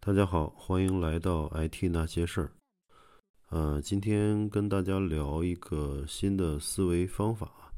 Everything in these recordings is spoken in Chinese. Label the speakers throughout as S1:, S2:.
S1: 大家好，欢迎来到 IT 那些事儿。呃，今天跟大家聊一个新的思维方法，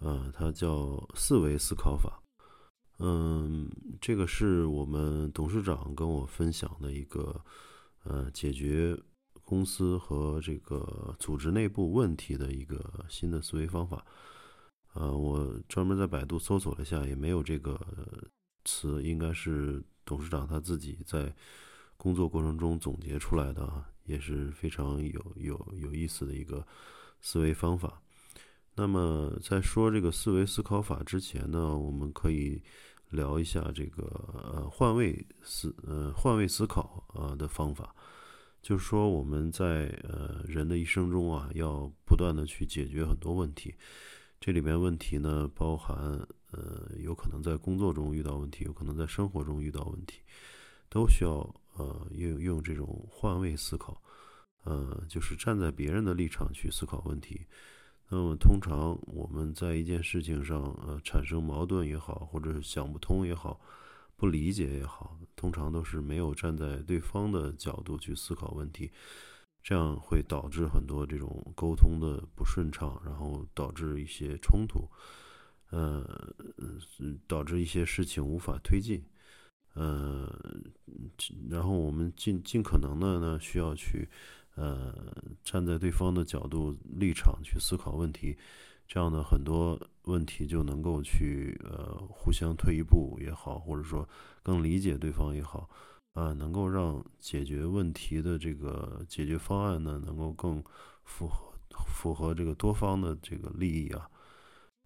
S1: 呃，它叫四维思考法。嗯，这个是我们董事长跟我分享的一个，呃，解决公司和这个组织内部问题的一个新的思维方法。呃，我专门在百度搜索了一下，也没有这个词，应该是。董事长他自己在工作过程中总结出来的啊，也是非常有有有意思的一个思维方法。那么在说这个思维思考法之前呢，我们可以聊一下这个呃换位思呃换位思考啊的方法。就是说我们在呃人的一生中啊，要不断的去解决很多问题。这里面问题呢，包含。呃，有可能在工作中遇到问题，有可能在生活中遇到问题，都需要呃用用这种换位思考，呃，就是站在别人的立场去思考问题。那么通常我们在一件事情上呃产生矛盾也好，或者是想不通也好，不理解也好，通常都是没有站在对方的角度去思考问题，这样会导致很多这种沟通的不顺畅，然后导致一些冲突。呃，导致一些事情无法推进，呃，然后我们尽尽可能的呢，需要去呃站在对方的角度立场去思考问题，这样的很多问题就能够去呃互相退一步也好，或者说更理解对方也好，啊，能够让解决问题的这个解决方案呢，能够更符合符合这个多方的这个利益啊。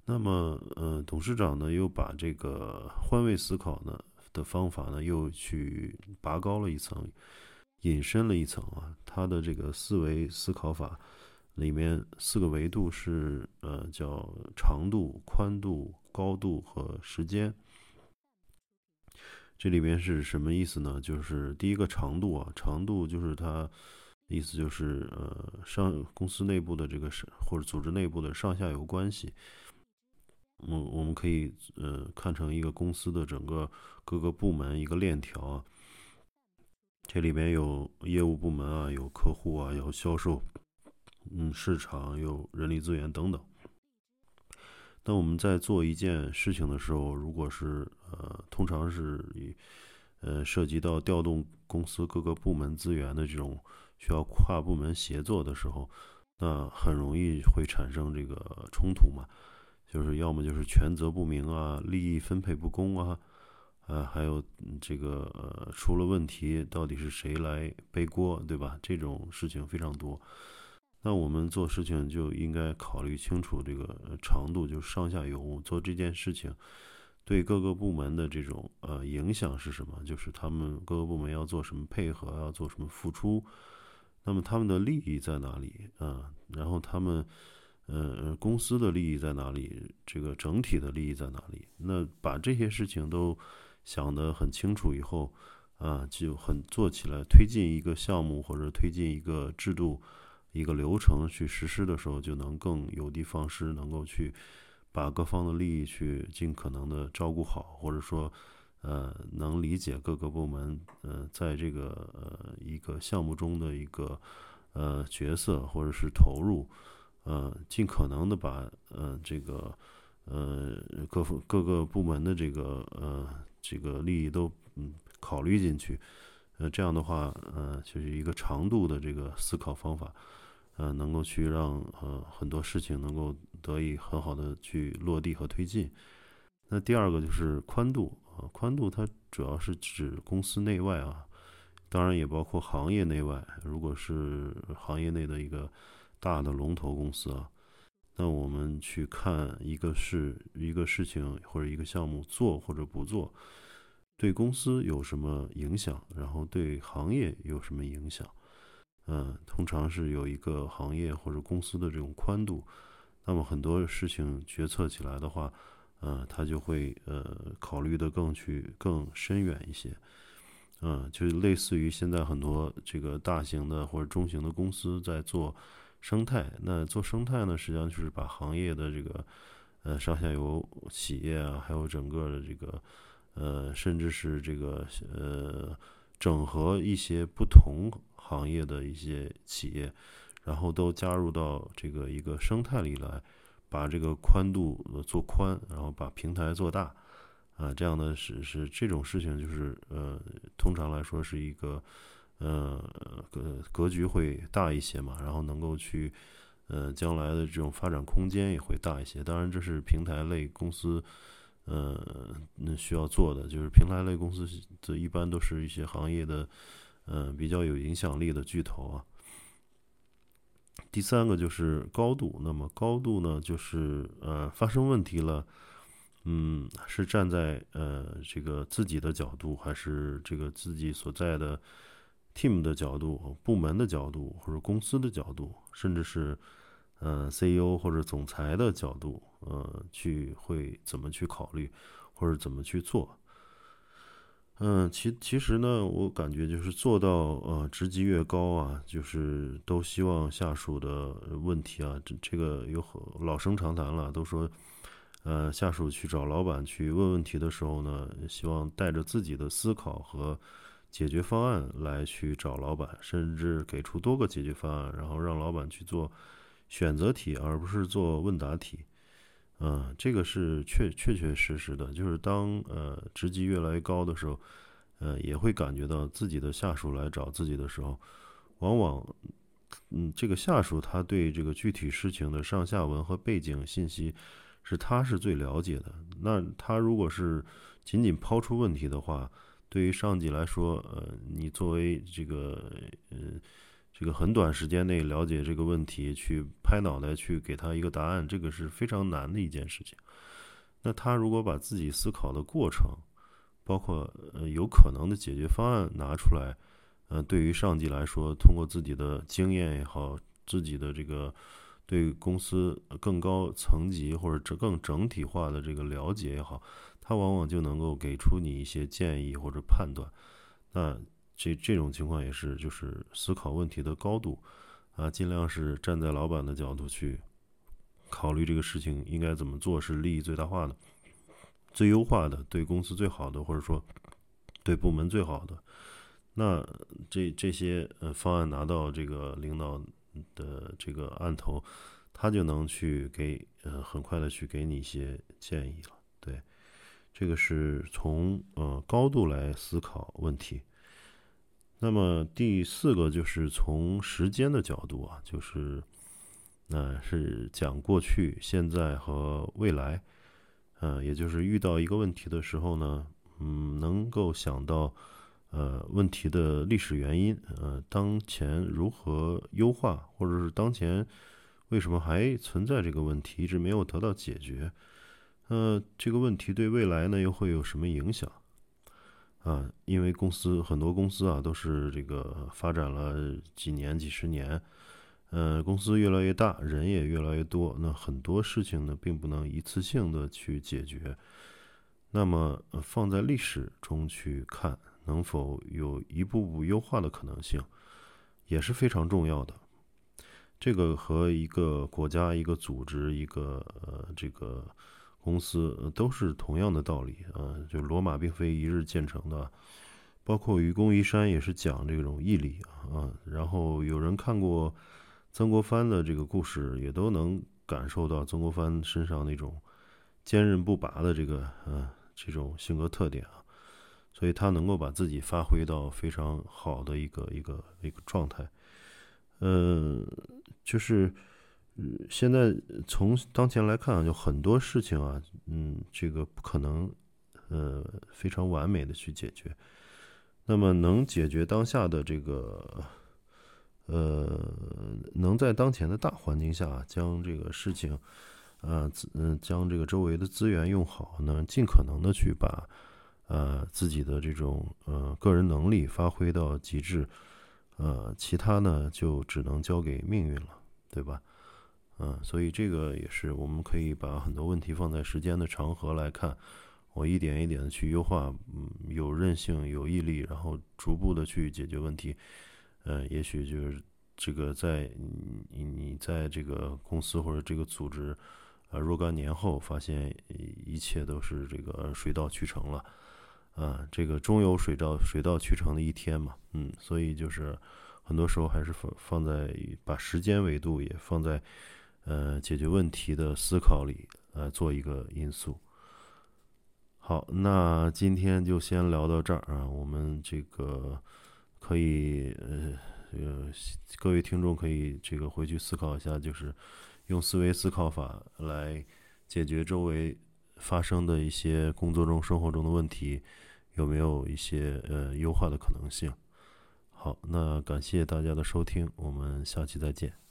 S1: 那么，呃，董事长呢又把这个换位思考呢的方法呢又去拔高了一层，引申了一层啊。他的这个思维思考法里面四个维度是呃叫长度、宽度、高度和时间。这里边是什么意思呢？就是第一个长度啊，长度就是它意思就是呃上公司内部的这个是或者组织内部的上下游关系。我我们可以呃看成一个公司的整个各个部门一个链条啊，这里边有业务部门啊，有客户啊，有销售，嗯，市场有人力资源等等。那我们在做一件事情的时候，如果是呃通常是以呃涉及到调动公司各个部门资源的这种需要跨部门协作的时候，那很容易会产生这个冲突嘛。就是要么就是权责不明啊，利益分配不公啊，呃，还有这个呃出了问题到底是谁来背锅，对吧？这种事情非常多。那我们做事情就应该考虑清楚这个长度，就上下游做这件事情对各个部门的这种呃影响是什么？就是他们各个部门要做什么配合，要做什么付出，那么他们的利益在哪里啊？然后他们。呃，公司的利益在哪里？这个整体的利益在哪里？那把这些事情都想得很清楚以后，啊，就很做起来，推进一个项目或者推进一个制度、一个流程去实施的时候，就能更有的放矢，能够去把各方的利益去尽可能的照顾好，或者说，呃，能理解各个部门，呃，在这个呃一个项目中的一个呃角色或者是投入。呃，尽可能的把呃这个呃各各个部门的这个呃这个利益都嗯考虑进去，呃这样的话呃就是一个长度的这个思考方法，呃能够去让呃很多事情能够得以很好的去落地和推进。那第二个就是宽度啊，宽度它主要是指公司内外啊，当然也包括行业内外。如果是行业内的一个。大的龙头公司啊，那我们去看一个事、一个事情或者一个项目做或者不做，对公司有什么影响，然后对行业有什么影响？嗯，通常是有一个行业或者公司的这种宽度，那么很多事情决策起来的话，呃，它就会呃考虑的更去更深远一些。嗯，就类似于现在很多这个大型的或者中型的公司在做。生态，那做生态呢，实际上就是把行业的这个，呃，上下游企业啊，还有整个的这个，呃，甚至是这个呃，整合一些不同行业的一些企业，然后都加入到这个一个生态里来，把这个宽度做宽，然后把平台做大，啊，这样的是是这种事情，就是呃，通常来说是一个呃格格局会大一些嘛，然后能够去。呃，将来的这种发展空间也会大一些。当然，这是平台类公司，呃，那需要做的就是平台类公司，这一般都是一些行业的，嗯，比较有影响力的巨头啊。第三个就是高度，那么高度呢，就是呃，发生问题了，嗯，是站在呃这个自己的角度，还是这个自己所在的 team 的角度、部门的角度，或者公司的角度，甚至是。嗯，CEO 或者总裁的角度，呃，去会怎么去考虑，或者怎么去做？嗯，其其实呢，我感觉就是做到呃职级越高啊，就是都希望下属的问题啊，这这个有老生常谈了，都说，呃，下属去找老板去问问题的时候呢，希望带着自己的思考和解决方案来去找老板，甚至给出多个解决方案，然后让老板去做。选择题，而不是做问答题，嗯，这个是确确确实实的。就是当呃职级越来越高的时候，呃，也会感觉到自己的下属来找自己的时候，往往，嗯，这个下属他对这个具体事情的上下文和背景信息，是他是最了解的。那他如果是仅仅抛出问题的话，对于上级来说，呃，你作为这个，呃。这个很短时间内了解这个问题，去拍脑袋去给他一个答案，这个是非常难的一件事情。那他如果把自己思考的过程，包括呃有可能的解决方案拿出来，呃，对于上级来说，通过自己的经验也好，自己的这个对公司更高层级或者这更整体化的这个了解也好，他往往就能够给出你一些建议或者判断。那。这这种情况也是，就是思考问题的高度，啊，尽量是站在老板的角度去考虑这个事情应该怎么做是利益最大化的、最优化的、对公司最好的，或者说对部门最好的。那这这些呃方案拿到这个领导的这个案头，他就能去给呃很快的去给你一些建议了。对，这个是从呃高度来思考问题。那么第四个就是从时间的角度啊，就是，那是讲过去、现在和未来，呃，也就是遇到一个问题的时候呢，嗯，能够想到，呃，问题的历史原因，呃，当前如何优化，或者是当前为什么还存在这个问题，一直没有得到解决，呃，这个问题对未来呢又会有什么影响？啊，因为公司很多公司啊都是这个发展了几年几十年，呃，公司越来越大，人也越来越多，那很多事情呢并不能一次性的去解决。那么放在历史中去看，能否有一步步优化的可能性，也是非常重要的。这个和一个国家、一个组织、一个呃这个。公司都是同样的道理啊，就罗马并非一日建成的，包括愚公移山也是讲这种毅力啊。然后有人看过曾国藩的这个故事，也都能感受到曾国藩身上那种坚韧不拔的这个呃这种性格特点啊，所以他能够把自己发挥到非常好的一个一个一个状态，呃，就是。嗯，现在从当前来看，就很多事情啊，嗯，这个不可能，呃，非常完美的去解决。那么，能解决当下的这个，呃，能在当前的大环境下将这个事情，呃，嗯，将这个周围的资源用好，能尽可能的去把，呃，自己的这种呃个人能力发挥到极致，呃，其他呢就只能交给命运了，对吧？嗯，所以这个也是我们可以把很多问题放在时间的长河来看，我一点一点的去优化，嗯，有韧性、有毅力，然后逐步的去解决问题。嗯，也许就是这个在你你在这个公司或者这个组织，呃，若干年后发现一切都是这个水到渠成了，啊，这个终有水到水到渠成的一天嘛，嗯，所以就是很多时候还是放放在把时间维度也放在呃解决问题的思考里来做一个因素。好，那今天就先聊到这儿啊，我们这个可以呃呃各位听众可以这个回去思考一下，就是用思维思考法来解决周围。发生的一些工作中、生活中的问题，有没有一些呃优化的可能性？好，那感谢大家的收听，我们下期再见。